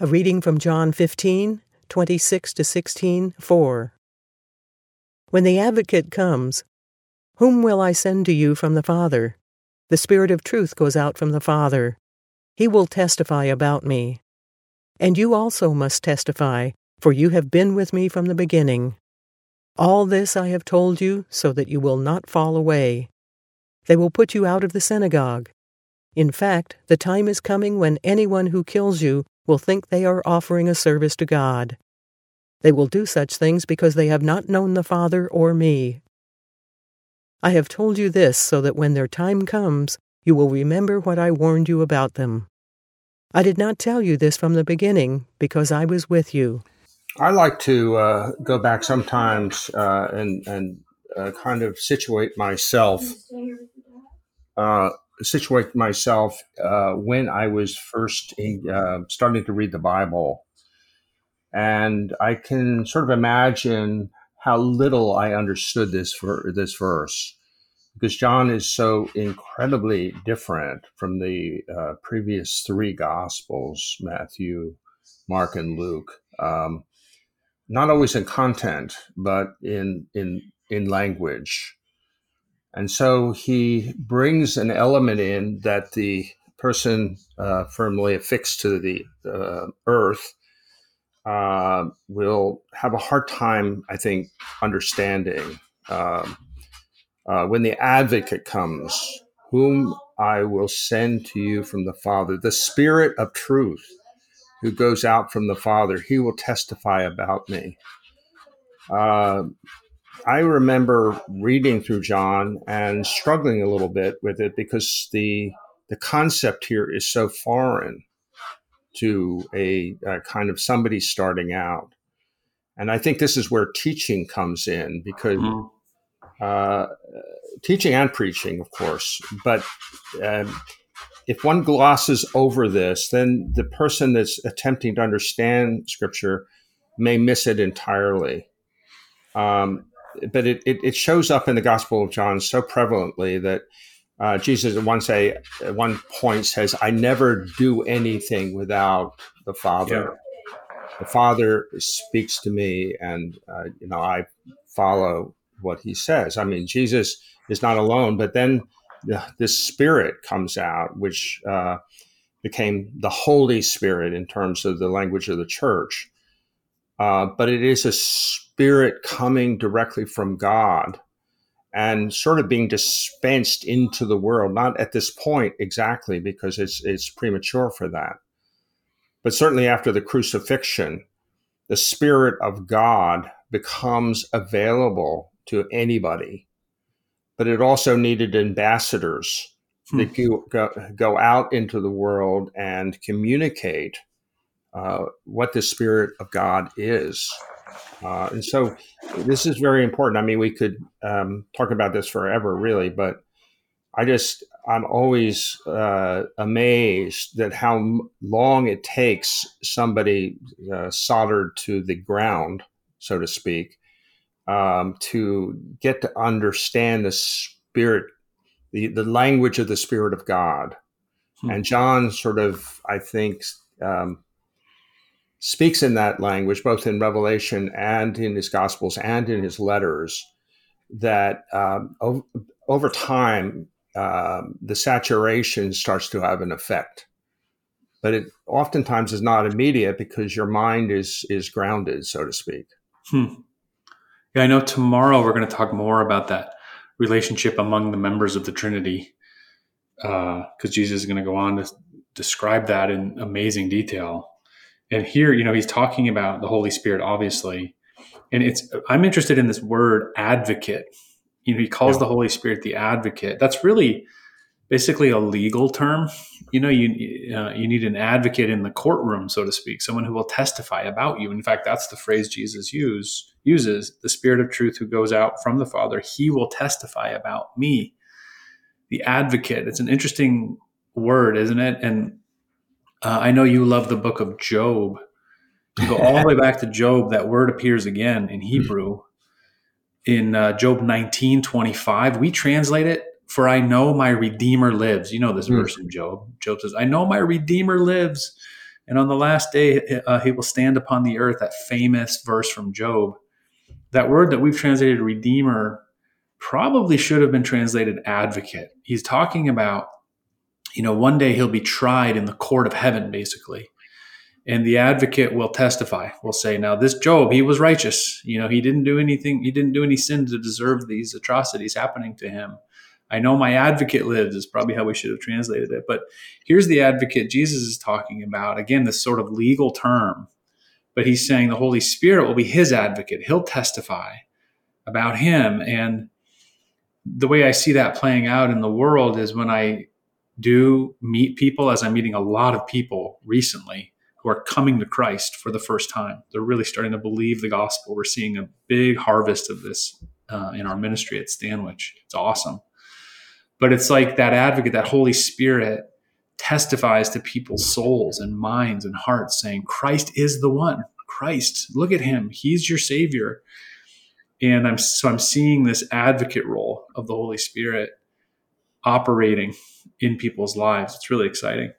A reading from John 15, 26 to 16, 4. When the advocate comes, whom will I send to you from the Father? The Spirit of truth goes out from the Father. He will testify about me. And you also must testify, for you have been with me from the beginning. All this I have told you so that you will not fall away. They will put you out of the synagogue. In fact, the time is coming when anyone who kills you will think they are offering a service to God. They will do such things because they have not known the Father or me. I have told you this so that when their time comes, you will remember what I warned you about them. I did not tell you this from the beginning because I was with you. I like to uh, go back sometimes uh, and and uh, kind of situate myself, uh, situate myself uh, when I was first uh, starting to read the Bible, and I can sort of imagine how little I understood this for this verse because John is so incredibly different from the previous three Gospels: Matthew, Mark, and Luke. Um, not always in content, but in in in language. And so he brings an element in that the person uh, firmly affixed to the uh, earth uh, will have a hard time, I think, understanding. Um, uh, when the advocate comes, whom I will send to you from the Father, the Spirit of truth who goes out from the Father, he will testify about me. I remember reading through John and struggling a little bit with it because the the concept here is so foreign to a, a kind of somebody starting out, and I think this is where teaching comes in because mm-hmm. uh, teaching and preaching, of course, but um, if one glosses over this, then the person that's attempting to understand scripture may miss it entirely. Um, but it, it, it, shows up in the Gospel of John so prevalently that uh, Jesus at one say at one point says, "I never do anything without the Father. Yeah. The Father speaks to me, and uh, you know I follow what He says." I mean, Jesus is not alone, but then this spirit comes out, which uh, became the Holy Spirit in terms of the language of the church. Uh, but it is a spirit coming directly from God and sort of being dispensed into the world. Not at this point exactly, because it's it's premature for that. But certainly after the crucifixion, the Spirit of God becomes available to anybody but it also needed ambassadors hmm. that go, go, go, out into the world and communicate uh, what the Spirit of God is. Uh, and so this is very important. I mean, we could um, talk about this forever, really, but I just, I'm always uh, amazed that how long it takes somebody uh, soldered to the ground, so to speak, um, to get to understand the spirit, the, the language of the spirit of God. Hmm. And John sort of, I think, um, speaks in that language, both in Revelation and in his Gospels and in his letters, that um, over, over, time, uh, the saturation starts to have an effect. But it oftentimes is not immediate because your mind is is grounded, so to speak. Hmm. Yeah, I know tomorrow we're going to talk more about that relationship among the members of the Trinity, because uh, Jesus is going to go on to describe that in amazing detail. And here, you know, he's talking about the Holy Spirit, obviously, and it's I'm interested in this word advocate. You know, he calls yeah. the Holy Spirit the advocate. That's really basically a legal term. You know, you uh, you need an advocate in the courtroom, so to speak, someone who will testify about you. In fact, that's the phrase Jesus used uses. The Spirit of Truth who goes out from the Father, He will testify about me. The advocate. It's an interesting word, isn't it? And uh, I know you love the book of Job. You go all the way back to Job. That word appears again in Hebrew in uh, Job 19 25. We translate it for I know my Redeemer lives. You know this mm. verse in Job. Job says, I know my Redeemer lives, And on the last day, uh, he will stand upon the earth. That famous verse from Job. That word that we've translated redeemer probably should have been translated advocate. He's talking about, you know, one day he'll be tried in the court of heaven, basically. And the advocate will testify, will say, now this Job, he was righteous. You know, he didn't do anything, he didn't do any sin to deserve these atrocities happening to him. I know my advocate lives, is probably how we should have translated it. But here's the advocate Jesus is talking about. Again, this sort of legal term. But he's saying the Holy Spirit will be his advocate. He'll testify about him. And the way I see that playing out in the world is when I do meet people, as I'm meeting a lot of people recently who are coming to Christ for the first time. They're really starting to believe the gospel. We're seeing a big harvest of this uh, in our ministry at Stanwich. It's awesome. But it's like that advocate, that Holy Spirit testifies to people's souls and minds and hearts, saying, Christ is the one. Christ, look at him. He's your savior. And I'm so I'm seeing this advocate role of the Holy Spirit operating in people's lives. It's really exciting.